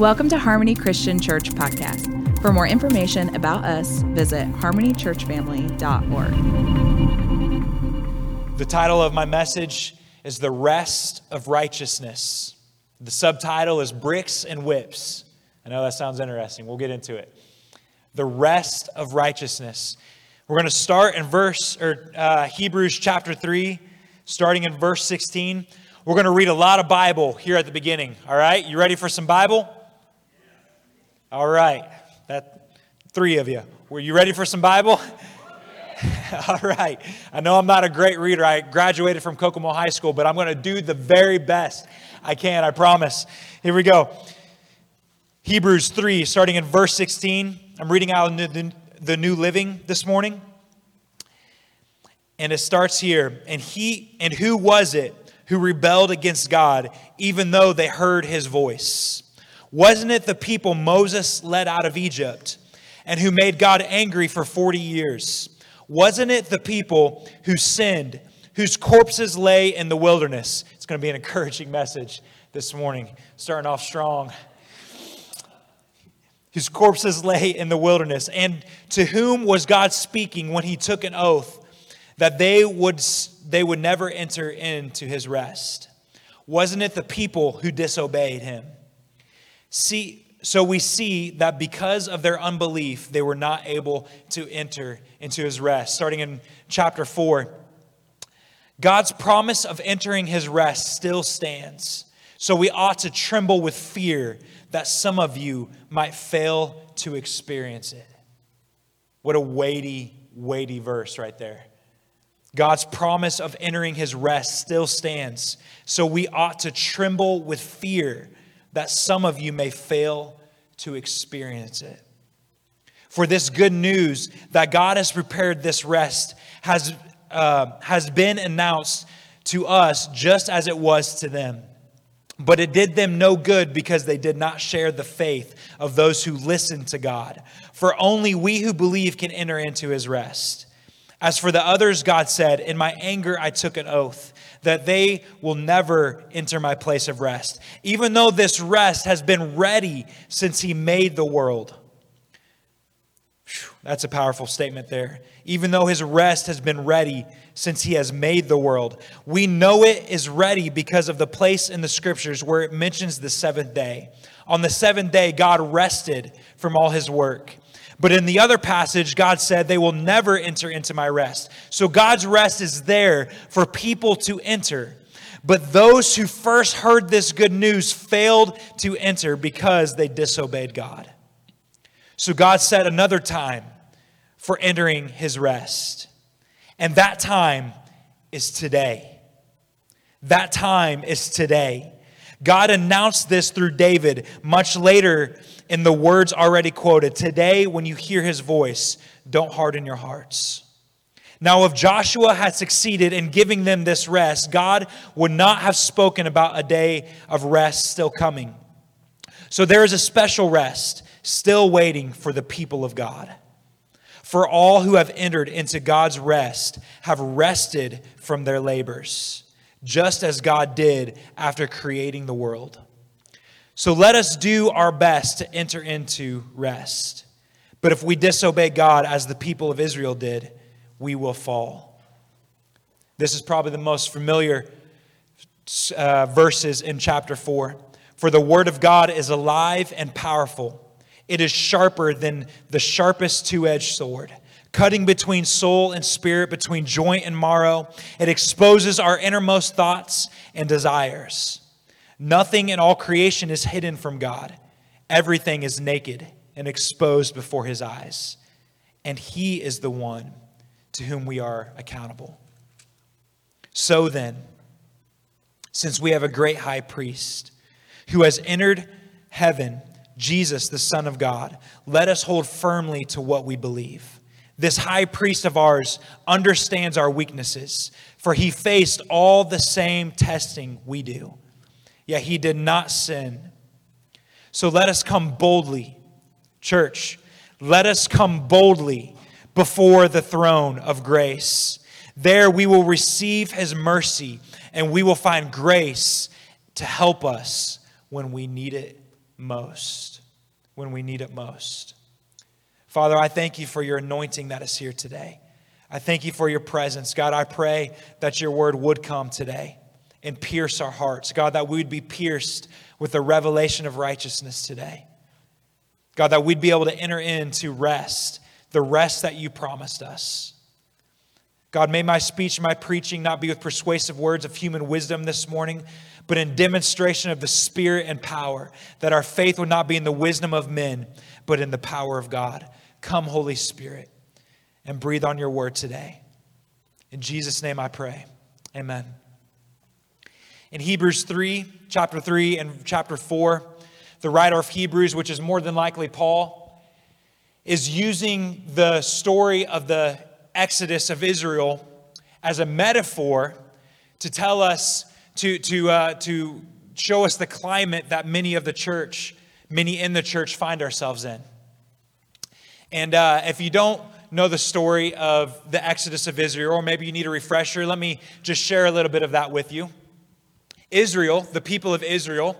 Welcome to Harmony Christian Church Podcast. For more information about us, visit harmonychurchfamily.org. The title of my message is The Rest of Righteousness. The subtitle is Bricks and Whips. I know that sounds interesting. We'll get into it. The Rest of Righteousness. We're going to start in verse or uh, Hebrews chapter 3, starting in verse 16. We're going to read a lot of Bible here at the beginning. All right? You ready for some Bible? All right. That three of you. Were you ready for some Bible? All right. I know I'm not a great reader. I graduated from Kokomo High School, but I'm going to do the very best I can, I promise. Here we go. Hebrews 3, starting in verse 16. I'm reading out the, the New Living this morning. And it starts here. And he and who was it who rebelled against God even though they heard his voice? Wasn't it the people Moses led out of Egypt and who made God angry for 40 years? Wasn't it the people who sinned, whose corpses lay in the wilderness? It's going to be an encouraging message this morning, starting off strong. Whose corpses lay in the wilderness, and to whom was God speaking when he took an oath that they would, they would never enter into his rest? Wasn't it the people who disobeyed him? See, so we see that because of their unbelief, they were not able to enter into his rest. Starting in chapter 4, God's promise of entering his rest still stands. So we ought to tremble with fear that some of you might fail to experience it. What a weighty, weighty verse right there. God's promise of entering his rest still stands. So we ought to tremble with fear that some of you may fail to experience it. For this good news that God has prepared this rest has, uh, has been announced to us just as it was to them. But it did them no good because they did not share the faith of those who listened to God. For only we who believe can enter into his rest. As for the others, God said, In my anger I took an oath that they will never enter my place of rest, even though this rest has been ready since He made the world. That's a powerful statement there. Even though His rest has been ready since He has made the world, we know it is ready because of the place in the scriptures where it mentions the seventh day. On the seventh day, God rested from all His work. But in the other passage, God said, They will never enter into my rest. So God's rest is there for people to enter. But those who first heard this good news failed to enter because they disobeyed God. So God set another time for entering his rest. And that time is today. That time is today. God announced this through David much later in the words already quoted. Today, when you hear his voice, don't harden your hearts. Now, if Joshua had succeeded in giving them this rest, God would not have spoken about a day of rest still coming. So there is a special rest still waiting for the people of God. For all who have entered into God's rest have rested from their labors, just as God did after creating the world. So let us do our best to enter into rest. But if we disobey God as the people of Israel did, we will fall. This is probably the most familiar uh, verses in chapter 4. For the word of God is alive and powerful, it is sharper than the sharpest two edged sword. Cutting between soul and spirit, between joint and marrow, it exposes our innermost thoughts and desires. Nothing in all creation is hidden from God. Everything is naked and exposed before his eyes. And he is the one to whom we are accountable. So then, since we have a great high priest who has entered heaven, Jesus, the Son of God, let us hold firmly to what we believe. This high priest of ours understands our weaknesses, for he faced all the same testing we do yet he did not sin. So let us come boldly, church, let us come boldly before the throne of grace. There we will receive his mercy and we will find grace to help us when we need it most, when we need it most. Father, I thank you for your anointing that is here today. I thank you for your presence. God, I pray that your word would come today and pierce our hearts. God, that we would be pierced with the revelation of righteousness today. God, that we'd be able to enter into rest, the rest that you promised us. God, may my speech, my preaching not be with persuasive words of human wisdom this morning, but in demonstration of the Spirit and power, that our faith would not be in the wisdom of men, but in the power of God. Come, Holy Spirit, and breathe on your word today. In Jesus' name I pray. Amen. In Hebrews 3, chapter 3, and chapter 4, the writer of Hebrews, which is more than likely Paul, is using the story of the Exodus of Israel as a metaphor to tell us, to, to, uh, to show us the climate that many of the church, many in the church find ourselves in. And uh, if you don't know the story of the Exodus of Israel, or maybe you need a refresher, let me just share a little bit of that with you. Israel, the people of Israel,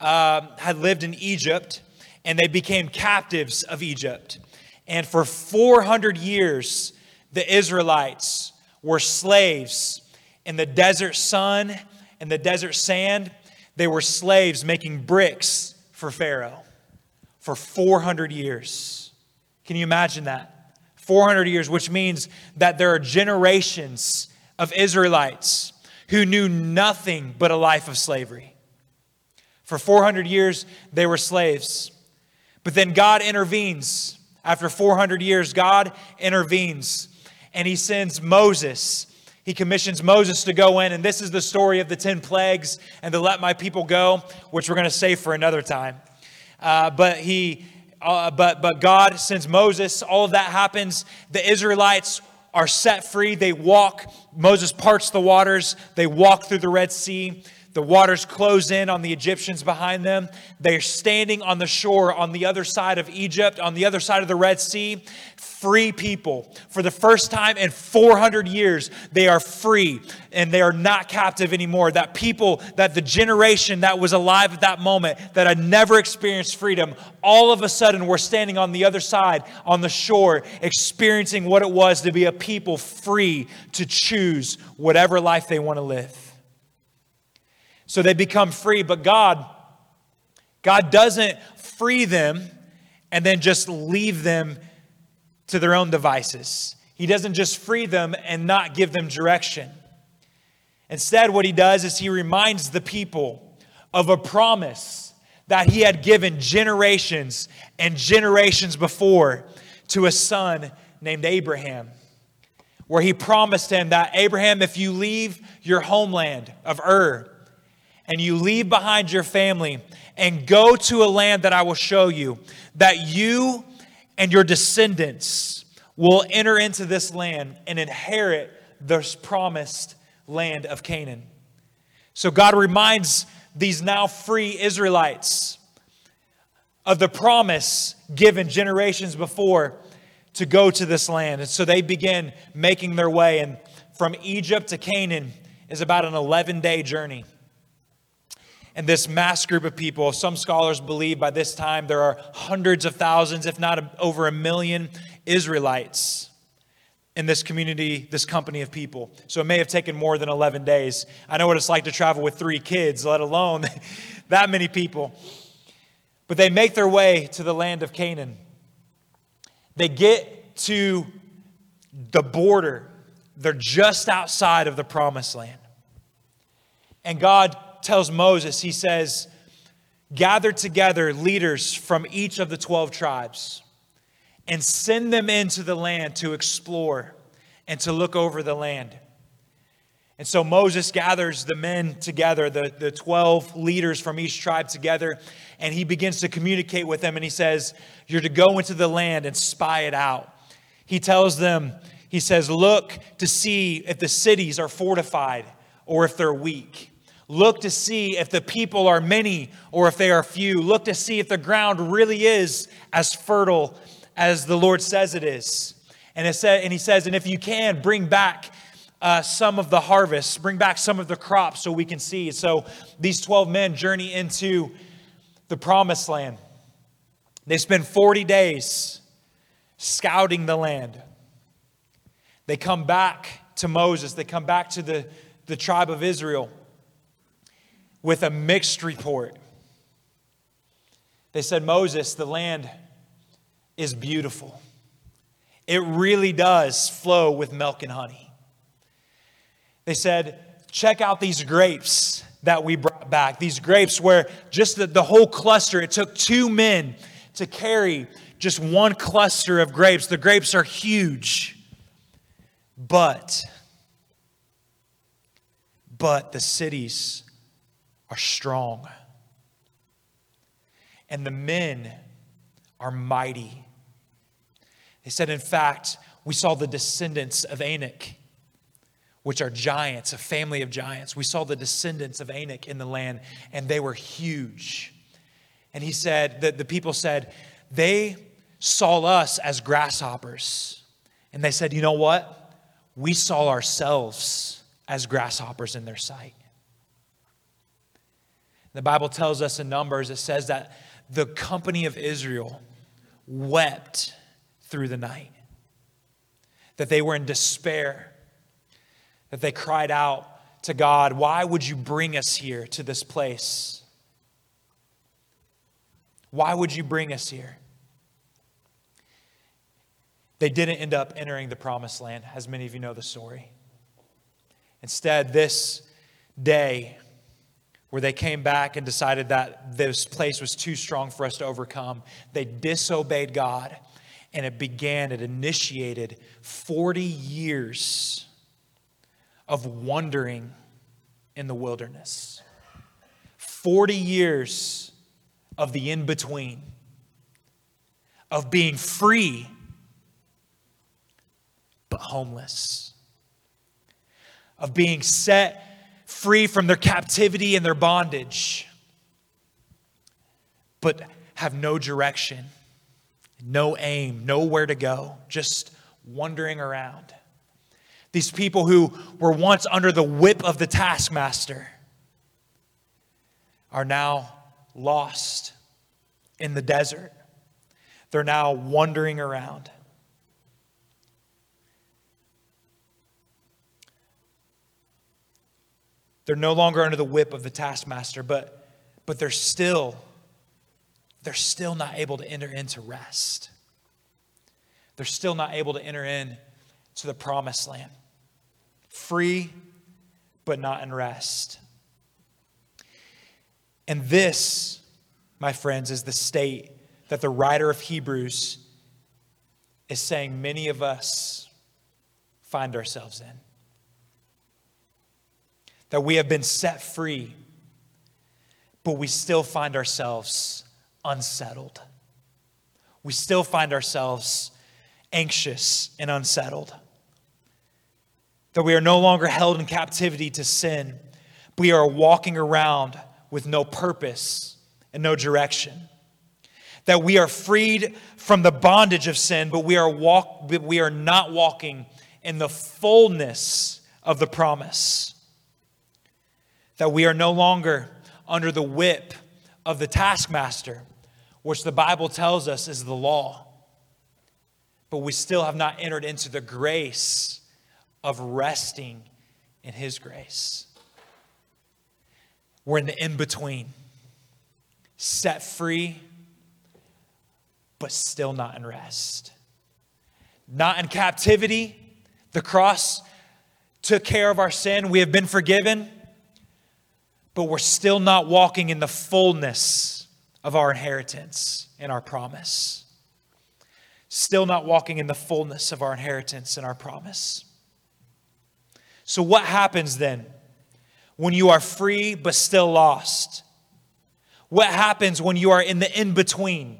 uh, had lived in Egypt and they became captives of Egypt. And for 400 years, the Israelites were slaves in the desert sun and the desert sand. They were slaves making bricks for Pharaoh for 400 years. Can you imagine that? 400 years, which means that there are generations of Israelites who knew nothing but a life of slavery. For 400 years, they were slaves. But then God intervenes. After 400 years, God intervenes and he sends Moses. He commissions Moses to go in, and this is the story of the 10 plagues and to let my people go, which we're going to save for another time. Uh, but he, uh, but, but God sends Moses. All of that happens. The Israelites are set free. They walk. Moses parts the waters. They walk through the Red Sea. The waters close in on the Egyptians behind them. They're standing on the shore on the other side of Egypt, on the other side of the Red Sea. Free people. For the first time in 400 years, they are free and they are not captive anymore. That people, that the generation that was alive at that moment, that had never experienced freedom, all of a sudden were standing on the other side, on the shore, experiencing what it was to be a people free to choose whatever life they want to live. So they become free, but God God doesn't free them and then just leave them to their own devices. He doesn't just free them and not give them direction. Instead, what he does is he reminds the people of a promise that he had given generations and generations before to a son named Abraham, where he promised him that Abraham, if you leave your homeland of Ur, and you leave behind your family and go to a land that I will show you, that you and your descendants will enter into this land and inherit this promised land of Canaan. So God reminds these now free Israelites of the promise given generations before to go to this land. And so they begin making their way. And from Egypt to Canaan is about an 11 day journey and this mass group of people. Some scholars believe by this time there are hundreds of thousands, if not over a million, Israelites in this community, this company of people. So it may have taken more than 11 days. I know what it's like to travel with three kids, let alone that many people. But they make their way to the land of Canaan. They get to the border, they're just outside of the promised land. And God tells Moses, he says, gather together leaders from each of the 12 tribes and send them into the land to explore and to look over the land. And so Moses gathers the men together, the, the 12 leaders from each tribe together, and he begins to communicate with them. And he says, You're to go into the land and spy it out. He tells them, He says, Look to see if the cities are fortified or if they're weak. Look to see if the people are many or if they are few. Look to see if the ground really is as fertile as the Lord says it is. And, it said, and he says, and if you can, bring back uh, some of the harvest, bring back some of the crops so we can see. So these 12 men journey into the promised land. They spend 40 days scouting the land. They come back to Moses, they come back to the, the tribe of Israel with a mixed report. They said, Moses, the land is beautiful. It really does flow with milk and honey. They said, check out these grapes that we brought back. These grapes where just the, the whole cluster, it took two men to carry just one cluster of grapes. The grapes are huge. But, but the cities are strong. And the men are mighty. They said, in fact, we saw the descendants of Anak, which are giants, a family of giants. We saw the descendants of Anak in the land, and they were huge. And he said that the people said, they saw us as grasshoppers. And they said, you know what? We saw ourselves as grasshoppers in their sight. The Bible tells us in Numbers, it says that the company of Israel wept through the night, that they were in despair, that they cried out to God, Why would you bring us here to this place? Why would you bring us here? They didn't end up entering the promised land, as many of you know the story. Instead, this day, where they came back and decided that this place was too strong for us to overcome, they disobeyed God, and it began, it initiated 40 years of wandering in the wilderness. 40 years of the in between, of being free but homeless, of being set free from their captivity and their bondage, but have no direction, no aim, nowhere to go, just wandering around. These people who were once under the whip of the taskmaster are now lost in the desert. They're now wandering around. They're no longer under the whip of the taskmaster, but, but they're still, they're still not able to enter into rest. They're still not able to enter in to the promised land. Free, but not in rest. And this, my friends, is the state that the writer of Hebrews is saying many of us find ourselves in. That we have been set free, but we still find ourselves unsettled. We still find ourselves anxious and unsettled. That we are no longer held in captivity to sin. But we are walking around with no purpose and no direction. That we are freed from the bondage of sin, but we are, walk, we are not walking in the fullness of the promise. That we are no longer under the whip of the taskmaster, which the Bible tells us is the law. But we still have not entered into the grace of resting in His grace. We're in the in between, set free, but still not in rest. Not in captivity. The cross took care of our sin. We have been forgiven, but we're still not walking in the fullness of our inheritance and our promise. Still not walking in the fullness of our inheritance and our promise. So, what happens then? when you are free but still lost? What happens when you are in the in between?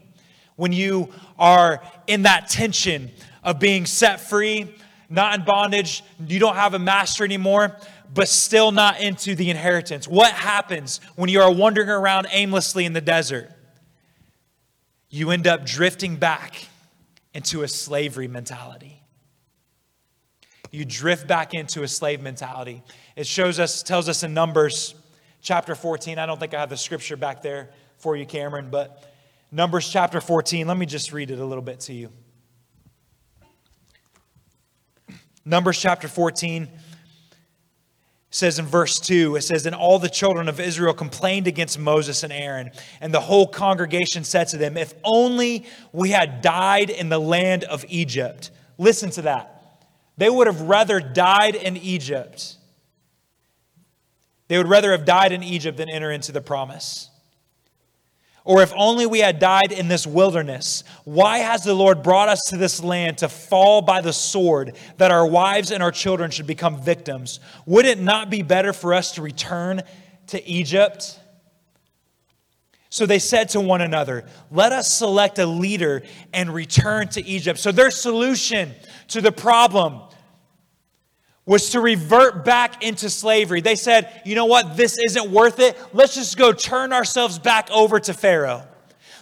When you are in that tension of being set free, not in bondage, you don't have a master anymore, but still not into the inheritance? What happens when you are wandering around aimlessly in the desert? You end up drifting back into a slavery mentality. You drift back into a slave mentality. It shows us, tells us in Numbers chapter 14. I don't think I have the scripture back there, for you, Cameron, but Numbers chapter 14, let me just read it a little bit to you. Numbers chapter 14 says in verse 2, it says, And all the children of Israel complained against Moses and Aaron, and the whole congregation said to them, If only we had died in the land of Egypt. Listen to that. They would have rather died in Egypt. They would rather have died in Egypt than enter into the promise. Or if only we had died in this wilderness. Why has the Lord brought us to this land to fall by the sword, that our wives and our children should become victims? Would it not be better for us to return to Egypt? So they said to one another, Let us select a leader and return to Egypt. So their solution to the problem was to revert back into slavery. They said, you know what, this isn't worth it. Let's just go turn ourselves back over to Pharaoh.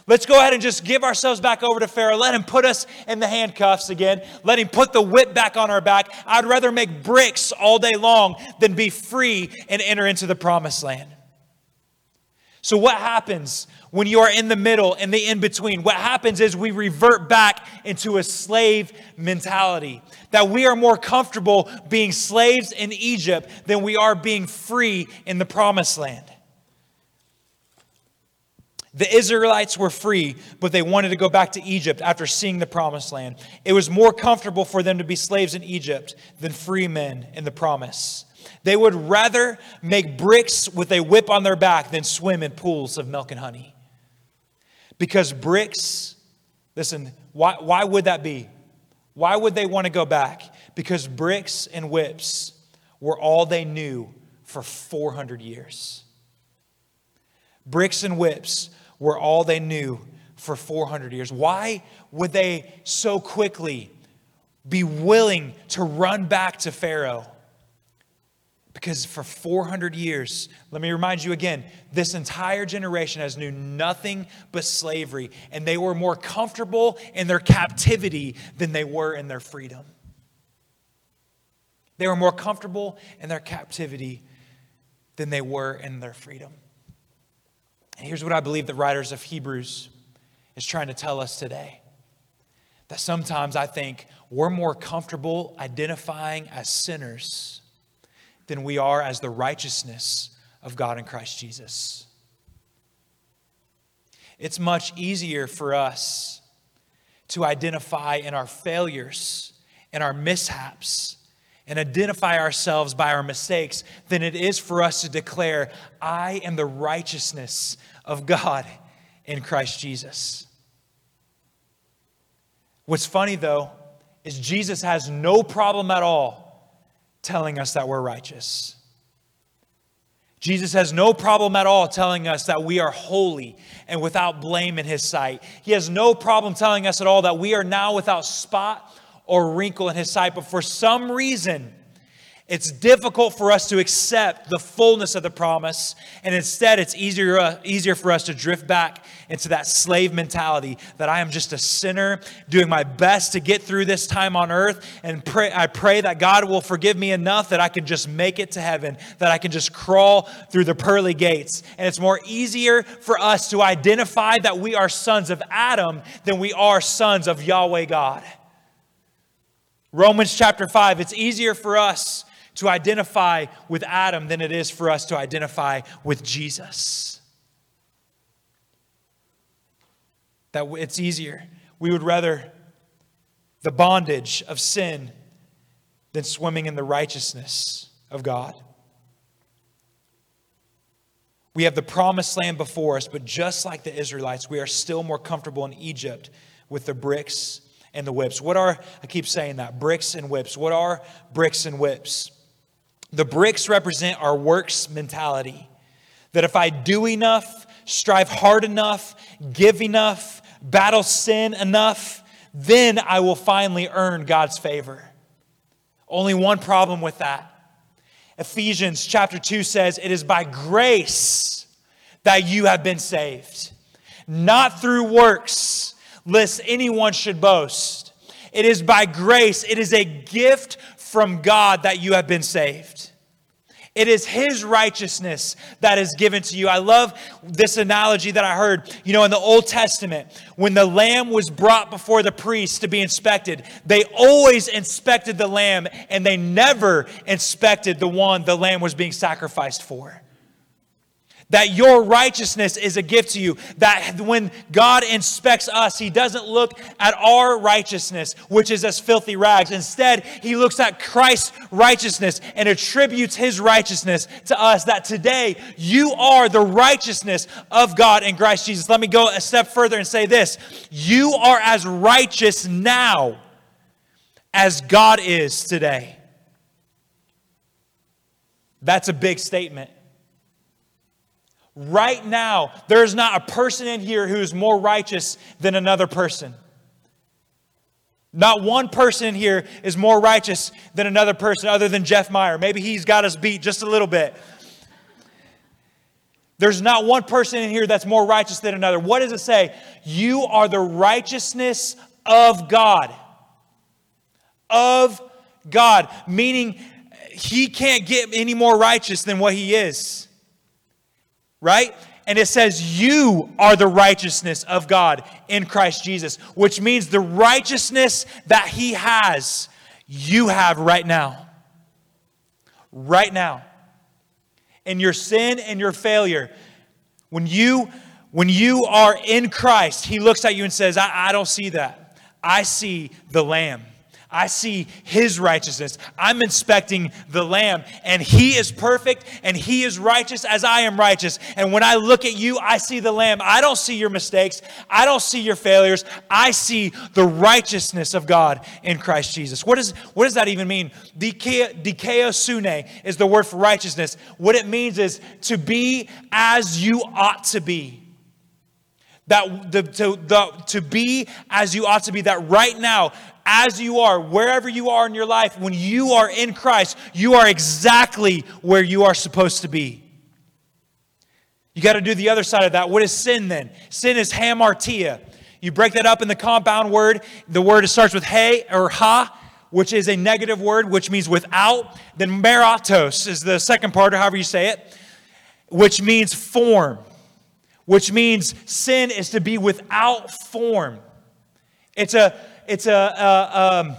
Let's go ahead and just give ourselves back over to Pharaoh. Let him put us in the handcuffs again. Let him put the whip back on our back. I'd rather make bricks all day long than be free and enter into the promised land. So, what happens when you are in the middle and the in between? What happens is we revert back into a slave mentality. That we are more comfortable being slaves in Egypt than we are being free in the promised land. The Israelites were free, but they wanted to go back to Egypt after seeing the promised land. It was more comfortable for them to be slaves in Egypt than free men in the promise. They would rather make bricks with a whip on their back than swim in pools of milk and honey. Because bricks, listen, why, why would that be? Why would they want to go back? Because bricks and whips were all they knew for 400 years. Bricks and whips were all they knew for 400 years. Why would they so quickly be willing to run back to Pharaoh? Because for 400 years, let me remind you again, this entire generation has knew nothing but slavery, and they were more comfortable in their captivity than they were in their freedom. They were more comfortable in their captivity than they were in their freedom. And here's what I believe the writers of Hebrews is trying to tell us today. That sometimes I think we're more comfortable identifying as sinners than we are as the righteousness of God in Christ Jesus. It's much easier for us to identify in our failures and our mishaps and identify ourselves by our mistakes than it is for us to declare, I am the righteousness of God in Christ Jesus. What's funny though is Jesus has no problem at all telling us that we're righteous. Jesus has no problem at all telling us that we are holy and without blame in his sight. He has no problem telling us at all that we are now without spot or wrinkle in his sight. But for some reason, it's difficult for us to accept the fullness of the promise, and instead, it's easier, uh, easier for us to drift back into that slave mentality that I am just a sinner doing my best to get through this time on earth. And pray, I pray that God will forgive me enough that I can just make it to heaven, that I can just crawl through the pearly gates. And it's more easier for us to identify that we are sons of Adam than we are sons of Yahweh God. Romans chapter 5, it's easier for us to identify with Adam than it is for us to identify with Jesus. That it's easier. We would rather the bondage of sin than swimming in the righteousness of God. We have the promised land before us, but just like the Israelites, we are still more comfortable in Egypt with the bricks and the whips. What are, I keep saying that, bricks and whips. What are bricks and whips? The bricks represent our works mentality. That if I do enough, strive hard enough, give enough, battle sin enough, then I will finally earn God's favor. Only one problem with that. Ephesians chapter 2 says, It is by grace that you have been saved, not through works, lest anyone should boast. It is by grace, it is a gift from God that you have been saved. It is his righteousness that is given to you. I love this analogy that I heard. You know, in the Old Testament, when the lamb was brought before the priest to be inspected, they always inspected the lamb and they never inspected the one the lamb was being sacrificed for that your righteousness is a gift to you. That when God inspects us, He doesn't look at our righteousness, which is as filthy rags. Instead, He looks at Christ's righteousness and attributes His righteousness to us. That today you are the righteousness of God in Christ Jesus. Let me go a step further and say this you are as righteous now as God is today. That's a big statement. Right now, there is not a person in here who is more righteous than another person. Not one person in here is more righteous than another person other than Jeff Meyer. Maybe he's got us beat just a little bit. There's not one person in here that's more righteous than another. What does it say? You are the righteousness of God. Of God, meaning he can't get any more righteous than what he is right? And it says, You are the righteousness of God in Christ Jesus, which means the righteousness that He has, you have right now. Right now. In your sin and your failure, when you when you are in Christ, He looks at you and says, I, I don't see that. I see the Lamb. I see his righteousness. I'm inspecting the Lamb, and he is perfect and he is righteous as I am righteous. And when I look at you, I see the Lamb. I don't see your mistakes, I don't see your failures. I see the righteousness of God in Christ Jesus. What, is, what does that even mean? Dikaiosune is the word for righteousness. What it means is to be as you ought to be. That the, to, the, to be as you ought to be, that right now, as you are, wherever you are in your life, when you are in Christ, you are exactly where you are supposed to be. You got to do the other side of that. What is sin then? Sin is hamartia. You break that up in the compound word. The word starts with hey or ha, which is a negative word, which means without. Then meratos is the second part, or however you say it, which means form, which means sin is to be without form. It's a it's a, a um,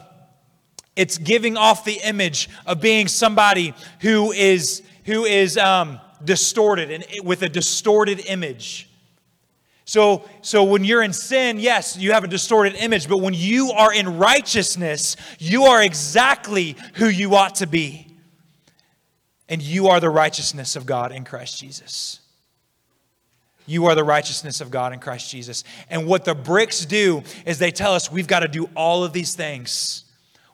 it's giving off the image of being somebody who is who is um, distorted and with a distorted image. So, so when you're in sin, yes, you have a distorted image, but when you are in righteousness, you are exactly who you ought to be. And you are the righteousness of God in Christ Jesus. You are the righteousness of God in Christ Jesus. And what the bricks do is they tell us we've got to do all of these things.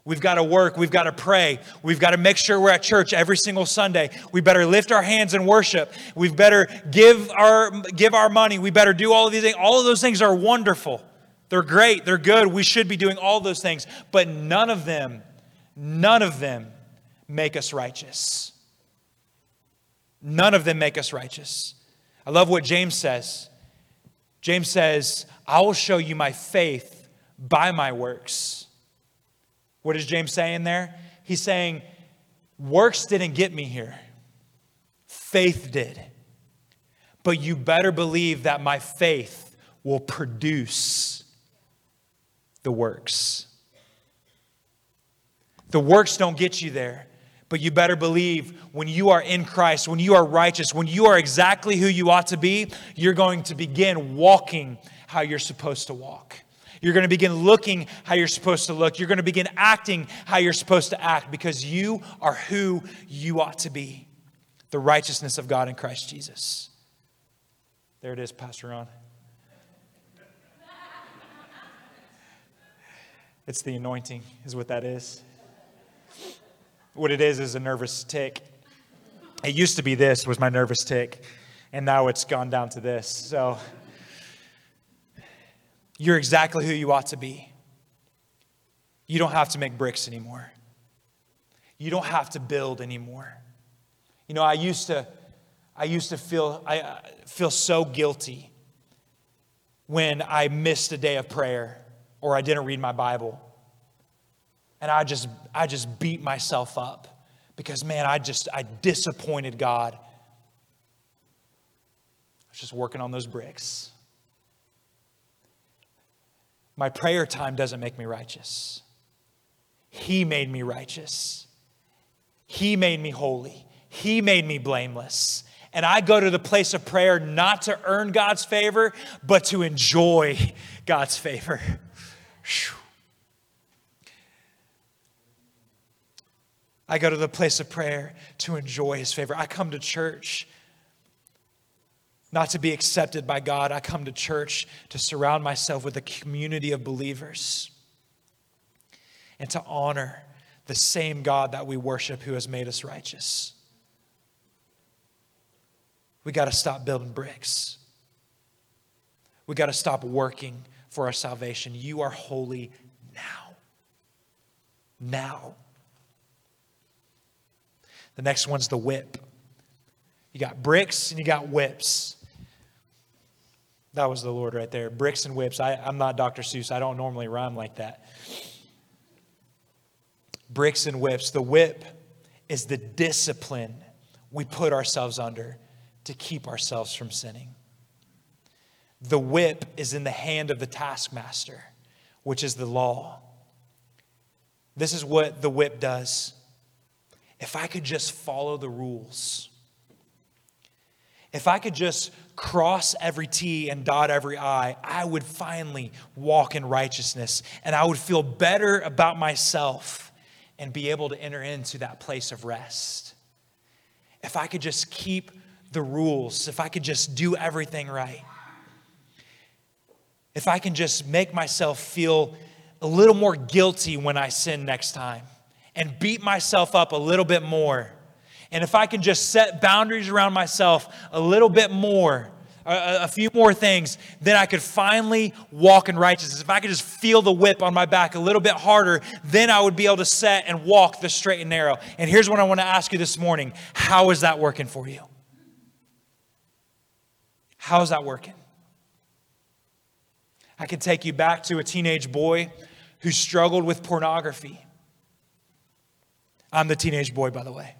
We've got to work. We've got to pray. We've got to make sure we're at church every single Sunday. We better lift our hands in worship. We've better give our, give our money. We better do all of these things. All of those things are wonderful. They're great. They're good. We should be doing all those things. But none of them, none of them make us righteous. None of them make us righteous. I love what James says. James says, I will show you my faith by my works. What is James saying there? He's saying, Works didn't get me here, faith did. But you better believe that my faith will produce the works. The works don't get you there. But you better believe when you are in Christ, when you are righteous, when you are exactly who you ought to be, you're going to begin walking how you're supposed to walk. You're going to begin looking how you're supposed to look. You're going to begin acting how you're supposed to act because you are who you ought to be the righteousness of God in Christ Jesus. There it is, Pastor Ron. It's the anointing, is what that is. What it is is a nervous tic. It used to be this was my nervous tic, and now it's gone down to this. So you're exactly who you ought to be. You don't have to make bricks anymore. You don't have to build anymore. You know, I used to I used to feel I uh, feel so guilty when I missed a day of prayer or I didn't read my Bible and I just, I just beat myself up because, man, I just, I disappointed God. I was just working on those bricks. My prayer time doesn't make me righteous. He made me righteous. He made me holy. He made me blameless. And I go to the place of prayer not to earn God's favor, but to enjoy God's favor. Whew. I go to the place of prayer to enjoy his favor. I come to church not to be accepted by God. I come to church to surround myself with a community of believers and to honor the same God that we worship who has made us righteous. We got to stop building bricks. We got to stop working for our salvation. You are holy now. Now. The next one's the whip. You got bricks and you got whips. That was the Lord right there. Bricks and whips. I, I'm not Dr. Seuss. I don't normally rhyme like that. Bricks and whips. The whip is the discipline we put ourselves under to keep ourselves from sinning. The whip is in the hand of the taskmaster, which is the law. This is what the whip does. If I could just follow the rules, if I could just cross every T and dot every I, I would finally walk in righteousness and I would feel better about myself and be able to enter into that place of rest. If I could just keep the rules, if I could just do everything right, if I can just make myself feel a little more guilty when I sin next time and beat myself up a little bit more and if I can just set boundaries around myself a little bit more, a, a, few more things, then I could finally walk in righteousness. If I could just feel the whip on my back a little bit harder, then I would be able to set and walk the straight and narrow. And here's what I want to ask you this morning How is that working for you? How is that working? I can take you back to a teenage boy who struggled with pornography. I'm the teenage boy, by the way.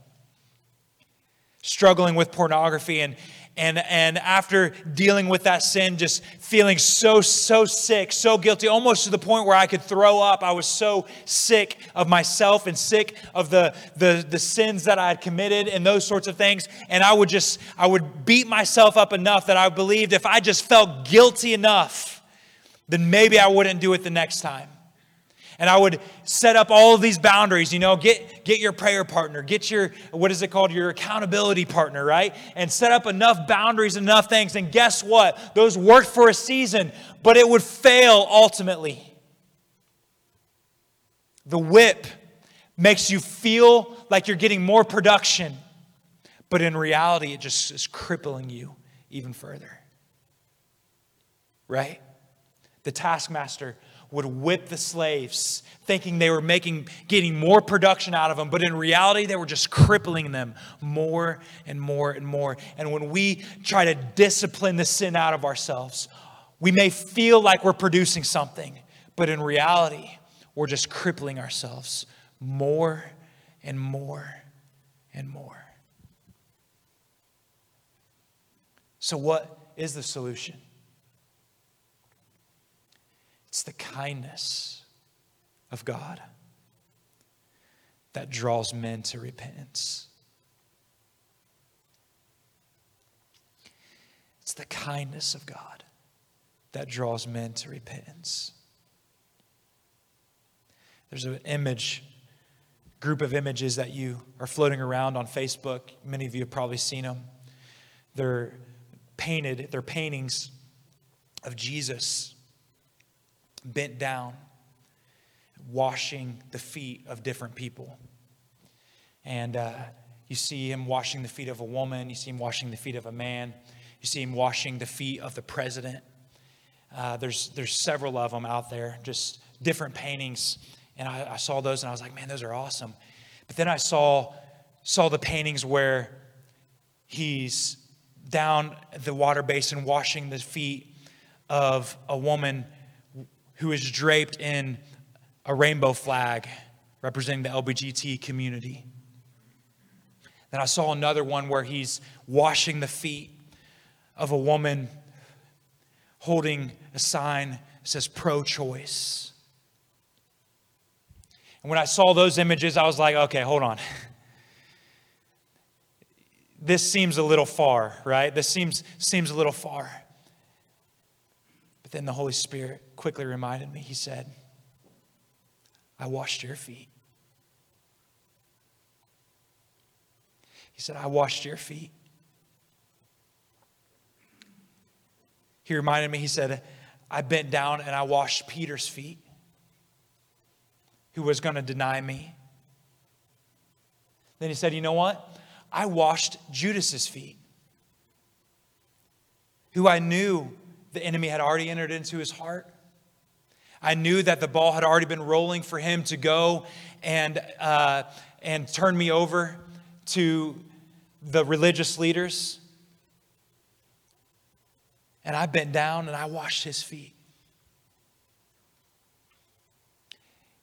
Struggling with pornography and and and after dealing with that sin just feeling so so sick so guilty almost to the point where i could throw up. I was so sick of myself and sick of the the, the sins that i had committed and those sorts of things. And i would just i would beat myself up enough that i believed if i just felt guilty enough then maybe i wouldn't do it the next time and I would set up all of these boundaries, you know, get, get your prayer partner, get your, what is it called, your accountability partner, right? And set up enough boundaries, enough things. And guess what? Those worked for a season, but it would fail ultimately. The whip makes you feel like you're getting more production, but in reality, it just is crippling you even further. Right? The taskmaster would whip the slaves, thinking they were making, getting more production out of them, but in reality, they were just crippling them more and more and more. And when we try to discipline the sin out of ourselves, we may feel like we're producing something, but in reality, we're just crippling ourselves more and more and more. So, what is the solution? It's the kindness of God that draws men to repentance. It's the kindness of God that draws men to repentance. There's an image, group of images that you are floating around on Facebook. Many of you have probably seen them. They're painted, they're paintings of Jesus bent down, washing the feet of different people. And uh, you see him washing the feet of a woman, you see him washing the feet of a man, you see him washing the feet of the president. Uh, there's, there's several of them out there, just different paintings. And I, I saw those and I was like, man, those are awesome. But then I saw, saw the paintings where he's down the water basin washing the feet of a woman who is draped in a rainbow flag representing the LBGT community. Then I saw another one where he's washing the feet of a woman holding a sign that says pro choice. And when I saw those images, I was like, okay, hold on. This seems a little far, right? This seems, seems a little far. Then the Holy Spirit quickly reminded me, He said, I washed your feet. He said, I washed your feet. He reminded me, he said, I bent down and I washed Peter's feet, who was going to deny me. Then he said, You know what? I washed Judas's feet, who I knew the enemy had already entered into his heart. I knew that the ball had already been rolling for him to go and, uh, and turn me over to the religious leaders. And I bent down and I washed his feet.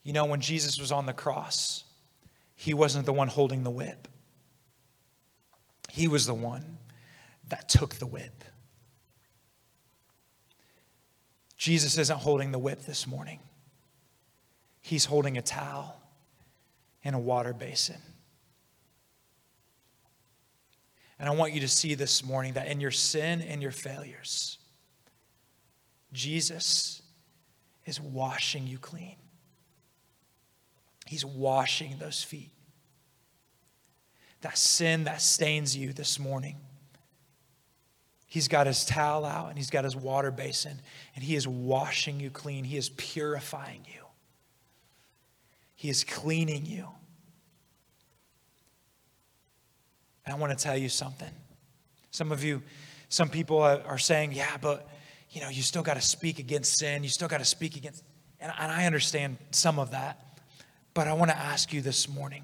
You know, when Jesus was on the cross, he wasn't the one holding the whip, he was the one that took the whip. Jesus isn't holding the whip this morning, he's holding a towel and a water basin. And I want you to see this morning that in your sin and your failures, Jesus is washing you clean. He's washing those feet. That sin that stains you this morning. He's got his towel out and he's got his water basin and he is washing you clean. He is purifying you. He is cleaning you. And I want to tell you something. Some of you, some people are saying, yeah, but you know, you still got to speak against sin. You still got to speak against, and, and I understand some of that. But I want to ask you this morning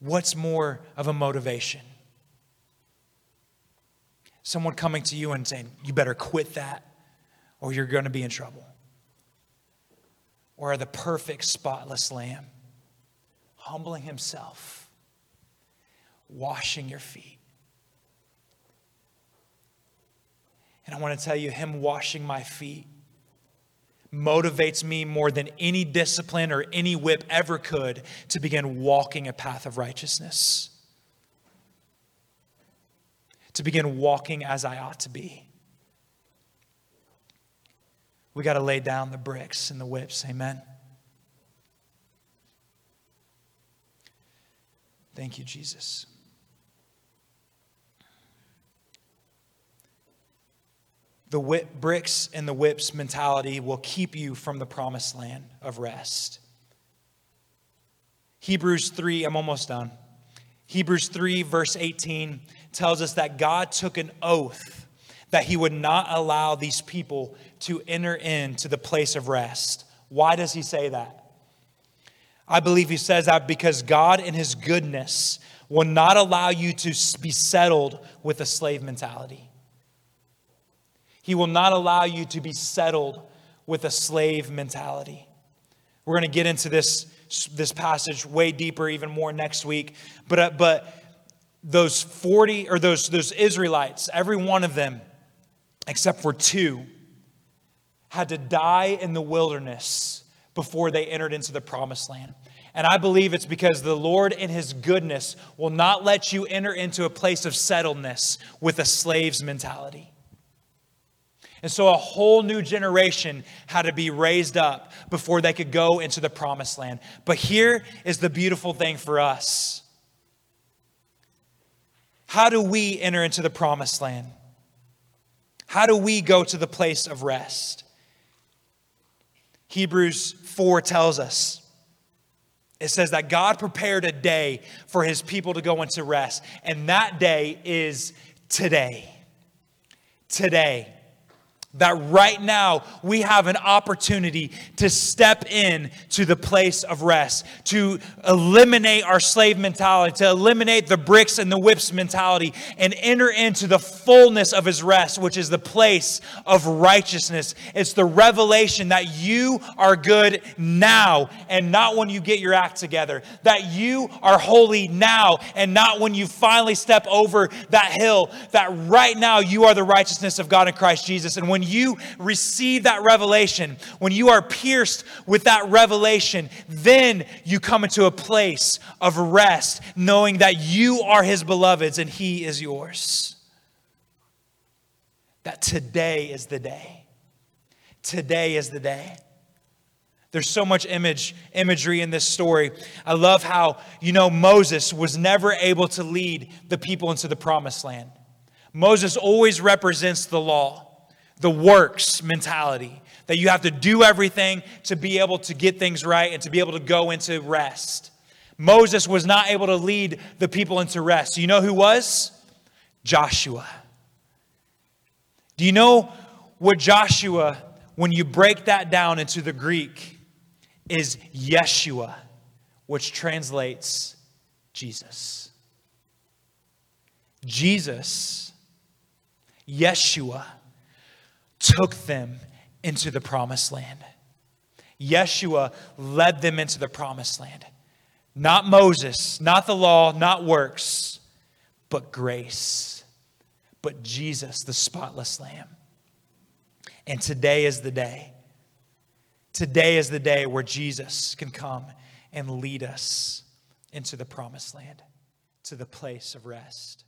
what's more of a motivation? Someone coming to you and saying, you better quit that or you're going to be in trouble. Or the perfect, spotless lamb humbling himself washing your feet. And I want to tell you, Him washing my feet motivates me more than any discipline or any whip ever could to begin walking a path of righteousness, to begin walking as I ought to be. We got to lay down the bricks and the whips. Amen. Thank you, Jesus. the whip, bricks and the whips mentality will keep you from the promised land of rest. Hebrews 3, I'm almost done. Hebrews 3, verse 18 tells us that God took an oath that he would not allow these people to enter into the place of rest. Why does he say that? I believe he says that because God, in his goodness, will not allow you to be settled with a slave mentality. He will not allow you to be settled with a slave mentality. We're going to get into this, this passage way deeper, even more next week. But, uh, but those 40 or those, those Israelites, every one of them, except for two, had to die in the wilderness before they entered into the promised land. And I believe it's because the Lord, in His goodness, will not let you enter into a place of settledness with a slave's mentality. And so a whole new generation had to be raised up before they could go into the promised land. But here is the beautiful thing for us. How do we enter into the promised land? How do we go to the place of rest? Hebrews 4 tells us it says that God prepared a day for his people to go into rest, and that day is today. Today. That right now we have an opportunity to step in to the place of rest, to eliminate our slave mentality, to eliminate the bricks and the whips mentality, and enter into the fullness of his rest, which is the place of righteousness. It's the revelation that you are good now and not when you get your act together, that you are holy now and not when you finally step over that hill, that right now you are the righteousness of God in Christ Jesus. And when when you receive that revelation, when you are pierced with that revelation, then you come into a place of rest, knowing that you are his beloveds and he is yours. That today is the day. Today is the day. There's so much image imagery in this story. I love how you know Moses was never able to lead the people into the promised land. Moses always represents the law the works mentality that you have to do everything to be able to get things right and to be able to go into rest. Moses was not able to lead the people into rest. You know who was? Joshua. Do you know what Joshua, when you break that down into the Greek, is Yeshua, which translates Jesus? Jesus, Yeshua took them into the promised land. Yeshua led them into the promised land. Not Moses, not the law, not works, but grace. But Jesus, the spotless Lamb. And today is the day. Today is the day where Jesus can come and lead us into the promised land, to the place of rest.